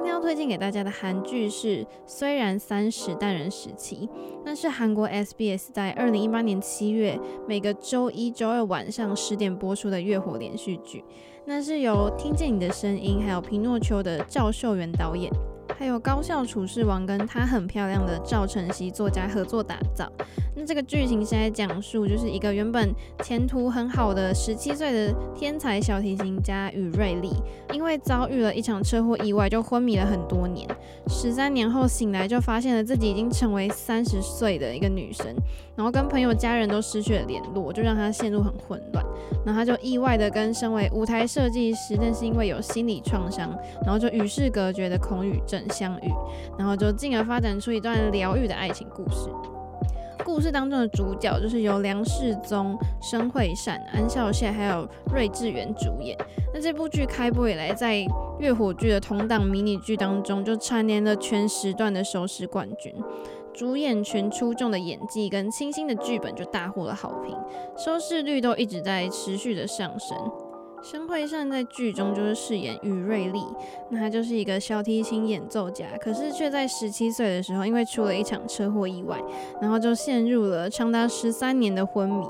今天要推荐给大家的韩剧是《虽然三十但人时期》，那是韩国 SBS 在二零一八年七月每个周一、周二晚上十点播出的月火连续剧。那是由听见你的声音还有皮诺丘的赵秀媛导演。还有高校处事王跟她很漂亮的赵晨熙作家合作打造。那这个剧情是在讲述，就是一个原本前途很好的十七岁的天才小提琴家宇瑞丽，因为遭遇了一场车祸意外，就昏迷了很多年。十三年后醒来，就发现了自己已经成为三十岁的一个女生，然后跟朋友家人都失去了联络，就让她陷入很混乱。然后她就意外的跟身为舞台设计师，但是因为有心理创伤，然后就与世隔绝的恐宇症相遇，然后就进而发展出一段疗愈的爱情故事。故事当中的主角就是由梁世宗、申惠善、安孝燮还有瑞智元主演。那这部剧开播以来，在月火剧的同档迷你剧当中，就蝉联了全时段的收视冠军。主演群出众的演技跟清新的剧本就大获了好评，收视率都一直在持续的上升。申惠善在剧中就是饰演于瑞丽，那她就是一个小提琴演奏家，可是却在十七岁的时候，因为出了一场车祸意外，然后就陷入了长达十三年的昏迷。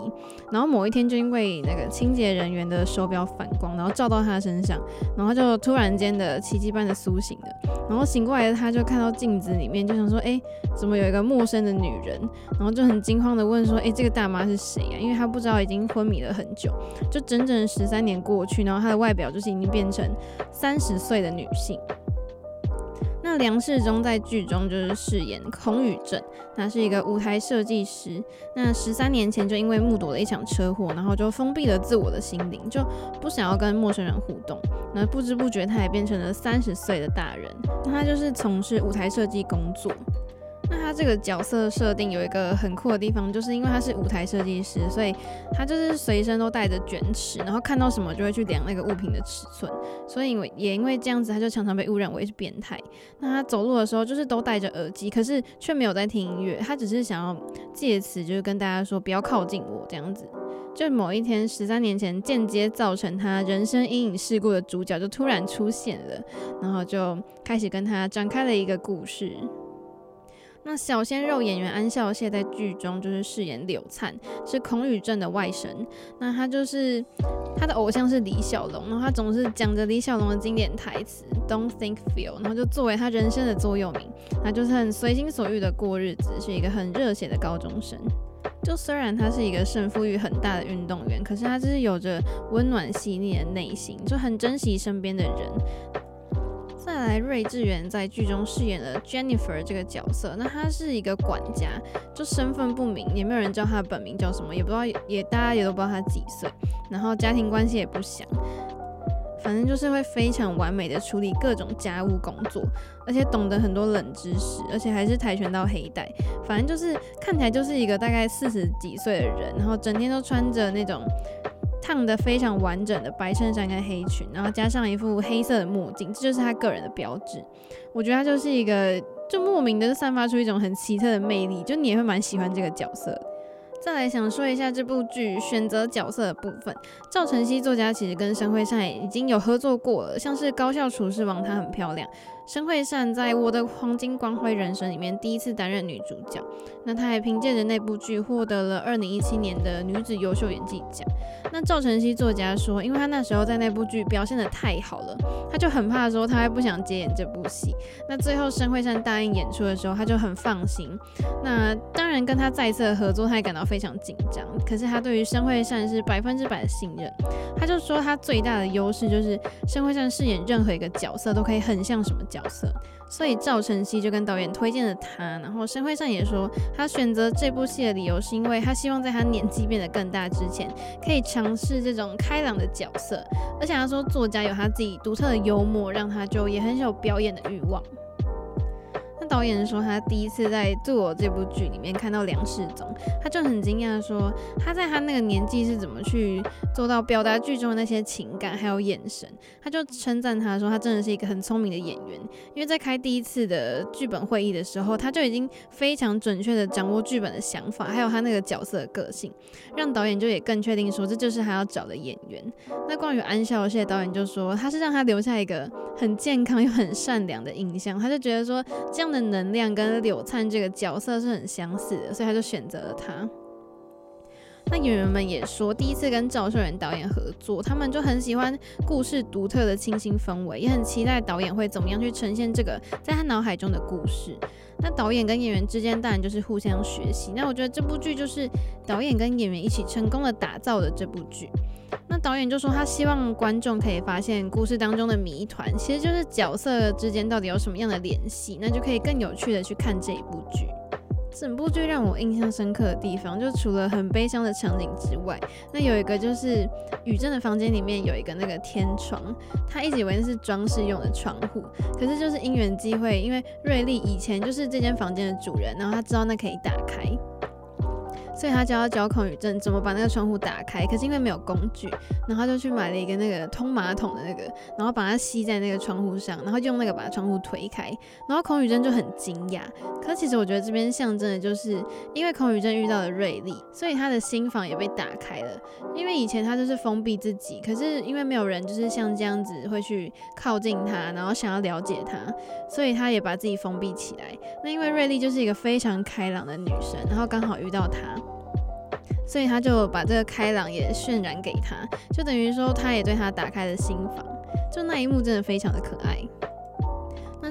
然后某一天，就因为那个清洁人员的手表反光，然后照到她身上，然后就突然间的奇迹般的苏醒了。然后醒过来的她就看到镜子里面，就想说：“哎，怎么有一个陌生的女人？”然后就很惊慌的问说：“哎，这个大妈是谁呀？”因为她不知道已经昏迷了很久，就整整十三年过。过去，然后她的外表就是已经变成三十岁的女性。那梁世宗在剧中就是饰演孔宇镇，他是一个舞台设计师。那十三年前就因为目睹了一场车祸，然后就封闭了自我的心灵，就不想要跟陌生人互动。那不知不觉他也变成了三十岁的大人。那他就是从事舞台设计工作。那他这个角色设定有一个很酷的地方，就是因为他是舞台设计师，所以他就是随身都带着卷尺，然后看到什么就会去量那个物品的尺寸，所以也因为这样子，他就常常被误认为是变态。那他走路的时候就是都戴着耳机，可是却没有在听音乐，他只是想要借此就是跟大家说不要靠近我这样子。就某一天，十三年前间接造成他人生阴影事故的主角就突然出现了，然后就开始跟他展开了一个故事。那小鲜肉演员安孝燮在剧中就是饰演柳灿，是孔宇镇的外甥。那他就是他的偶像是李小龙，然后他总是讲着李小龙的经典台词 "Don't think, feel"，然后就作为他人生的座右铭。他就是很随心所欲的过日子，是一个很热血的高中生。就虽然他是一个胜负欲很大的运动员，可是他就是有着温暖细腻的内心，就很珍惜身边的人。再来，锐志远在剧中饰演了 Jennifer 这个角色。那他是一个管家，就身份不明，也没有人知道他的本名叫什么，也不知道，也大家也都不知道他几岁。然后家庭关系也不详，反正就是会非常完美的处理各种家务工作，而且懂得很多冷知识，而且还是跆拳道黑带。反正就是看起来就是一个大概四十几岁的人，然后整天都穿着那种。烫的非常完整的白衬衫跟黑裙，然后加上一副黑色的墨镜，这就是他个人的标志。我觉得他就是一个，就莫名的散发出一种很奇特的魅力，就你也会蛮喜欢这个角色。再来想说一下这部剧选择角色的部分，赵晨曦作家其实跟申惠善已经有合作过了，像是高校厨师王，她很漂亮。申惠善在我的黄金光辉人生里面第一次担任女主角，那她还凭借着那部剧获得了二零一七年的女子优秀演技奖。那赵晨熙作家说，因为他那时候在那部剧表现得太好了，他就很怕说他还不想接演这部戏。那最后申惠善答应演出的时候，他就很放心。那当然跟他再次合作，他也感到非常紧张。可是他对于申惠善是百分之百的信任，他就说他最大的优势就是申惠善饰演任何一个角色都可以很像什么角色。所以赵晨熙就跟导演推荐了他。然后申惠善也说，他选择这部戏的理由是因为他希望在他年纪变得更大之前，可以尝试这种开朗的角色。而且他说，作家有他自己独特的幽默，让他就也很有表演的欲望。导演说，他第一次在《杜尔》这部剧里面看到梁世宗，他就很惊讶，说他在他那个年纪是怎么去做到表达剧中的那些情感还有眼神。他就称赞他说，他真的是一个很聪明的演员，因为在开第一次的剧本会议的时候，他就已经非常准确的掌握剧本的想法，还有他那个角色的个性，让导演就也更确定说这就是他要找的演员。那关于安孝燮，导演就说他是让他留下一个很健康又很善良的印象，他就觉得说这样。的能量跟柳灿这个角色是很相似的，所以他就选择了他。那演员们也说，第一次跟赵秀仁导演合作，他们就很喜欢故事独特的清新氛围，也很期待导演会怎么样去呈现这个在他脑海中的故事。那导演跟演员之间当然就是互相学习。那我觉得这部剧就是导演跟演员一起成功的打造的这部剧。那导演就说他希望观众可以发现故事当中的谜团，其实就是角色之间到底有什么样的联系，那就可以更有趣的去看这一部剧。整部剧让我印象深刻的地方，就除了很悲伤的场景之外，那有一个就是宇正的房间里面有一个那个天窗，他一直以为那是装饰用的窗户，可是就是因缘机会，因为瑞丽以前就是这间房间的主人，然后他知道那可以打开。所以他教教孔宇正怎么把那个窗户打开，可是因为没有工具，然后就去买了一个那个通马桶的那个，然后把它吸在那个窗户上，然后用那个把窗户推开，然后孔宇正就很惊讶。可其实我觉得这边象征的就是，因为孔宇正遇到了瑞丽，所以他的心房也被打开了。因为以前他就是封闭自己，可是因为没有人就是像这样子会去靠近他，然后想要了解他，所以他也把自己封闭起来。那因为瑞丽就是一个非常开朗的女生，然后刚好遇到他。所以他就把这个开朗也渲染给他，就等于说他也对他打开了心房，就那一幕真的非常的可爱。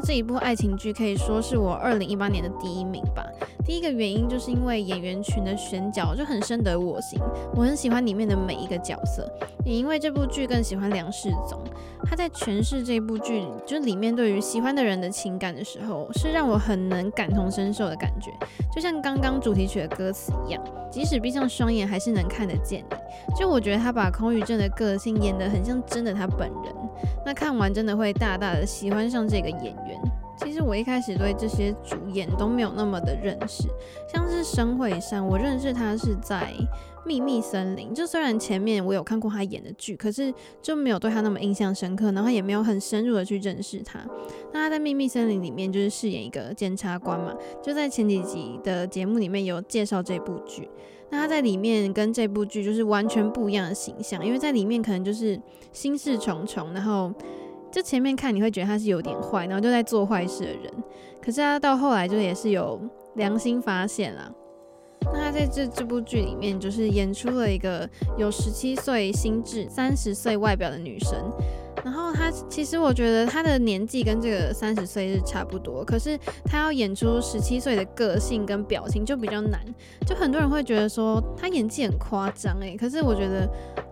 这一部爱情剧可以说是我二零一八年的第一名吧。第一个原因就是因为演员群的选角就很深得我心，我很喜欢里面的每一个角色，也因为这部剧更喜欢梁世宗。他在诠释这部剧就里面对于喜欢的人的情感的时候，是让我很能感同身受的感觉，就像刚刚主题曲的歌词一样，即使闭上双眼还是能看得见你。就我觉得他把孔宇正的个性演得很像真的他本人，那看完真的会大大的喜欢上这个演员。其实我一开始对这些主演都没有那么的认识，像是申惠善，我认识他是在《秘密森林》，就虽然前面我有看过他演的剧，可是就没有对他那么印象深刻，然后也没有很深入的去认识他。那他在《秘密森林》里面就是饰演一个检察官嘛，就在前几集的节目里面有介绍这部剧。那他在里面跟这部剧就是完全不一样的形象，因为在里面可能就是心事重重，然后。就前面看你会觉得他是有点坏，然后就在做坏事的人，可是他到后来就也是有良心发现啦。那他在这这部剧里面就是演出了一个有十七岁心智、三十岁外表的女生。然后他其实我觉得他的年纪跟这个三十岁是差不多，可是他要演出十七岁的个性跟表情就比较难。就很多人会觉得说他演技很夸张诶，可是我觉得。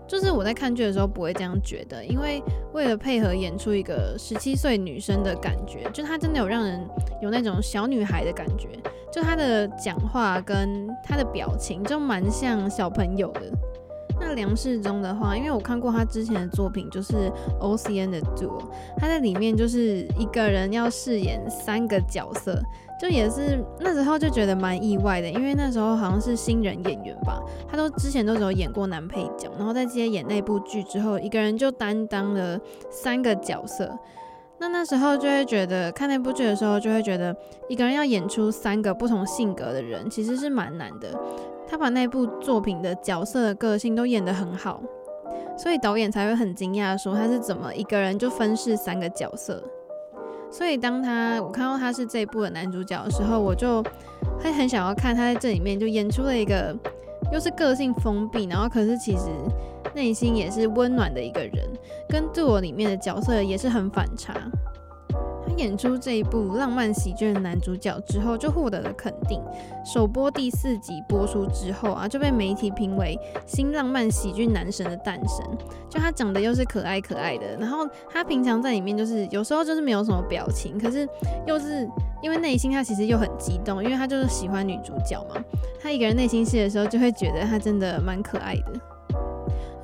就是我在看剧的时候不会这样觉得，因为为了配合演出一个十七岁女生的感觉，就她真的有让人有那种小女孩的感觉，就她的讲话跟她的表情就蛮像小朋友的。那梁世宗的话，因为我看过他之前的作品，就是《O.C.N. 的 Do》，他在里面就是一个人要饰演三个角色。就也是那时候就觉得蛮意外的，因为那时候好像是新人演员吧，他都之前都只有演过男配角，然后在接演那部剧之后，一个人就担当了三个角色。那那时候就会觉得看那部剧的时候，就会觉得一个人要演出三个不同性格的人，其实是蛮难的。他把那部作品的角色的个性都演得很好，所以导演才会很惊讶说他是怎么一个人就分饰三个角色。所以当他我看到他是这一部的男主角的时候，我就会很想要看他在这里面就演出了一个又是个性封闭，然后可是其实内心也是温暖的一个人，跟《Duel》里面的角色也是很反差。演出这一部浪漫喜剧的男主角之后，就获得了肯定。首播第四集播出之后啊，就被媒体评为新浪漫喜剧男神的诞生。就他长得又是可爱可爱的，然后他平常在里面就是有时候就是没有什么表情，可是又是因为内心他其实又很激动，因为他就是喜欢女主角嘛。他一个人内心戏的时候，就会觉得他真的蛮可爱的。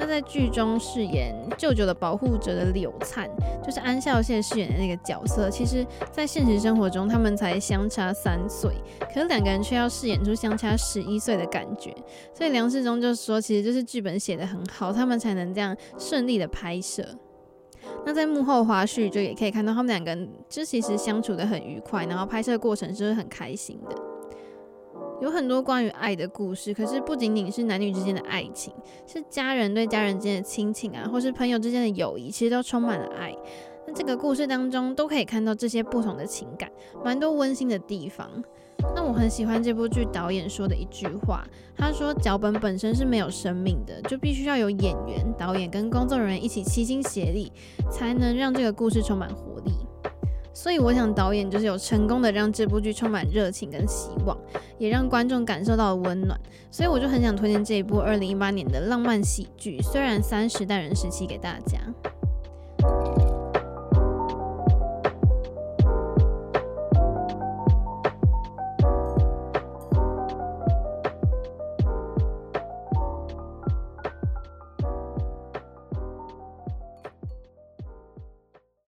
他在剧中饰演舅舅的保护者的柳灿，就是安孝燮饰演的那个角色，其实在现实生活中他们才相差三岁，可是两个人却要饰演出相差十一岁的感觉。所以梁世宗就说，其实就是剧本写得很好，他们才能这样顺利的拍摄。那在幕后花絮就也可以看到他们两个人就其实相处得很愉快，然后拍摄过程就是很开心的。有很多关于爱的故事，可是不仅仅是男女之间的爱情，是家人对家人之间的亲情啊，或是朋友之间的友谊，其实都充满了爱。那这个故事当中都可以看到这些不同的情感，蛮多温馨的地方。那我很喜欢这部剧导演说的一句话，他说脚本本身是没有生命的，就必须要有演员、导演跟工作人员一起齐心协力，才能让这个故事充满活力。所以我想导演就是有成功的让这部剧充满热情跟希望，也让观众感受到了温暖。所以我就很想推荐这一部二零一八年的浪漫喜剧《虽然三十代人时期》给大家。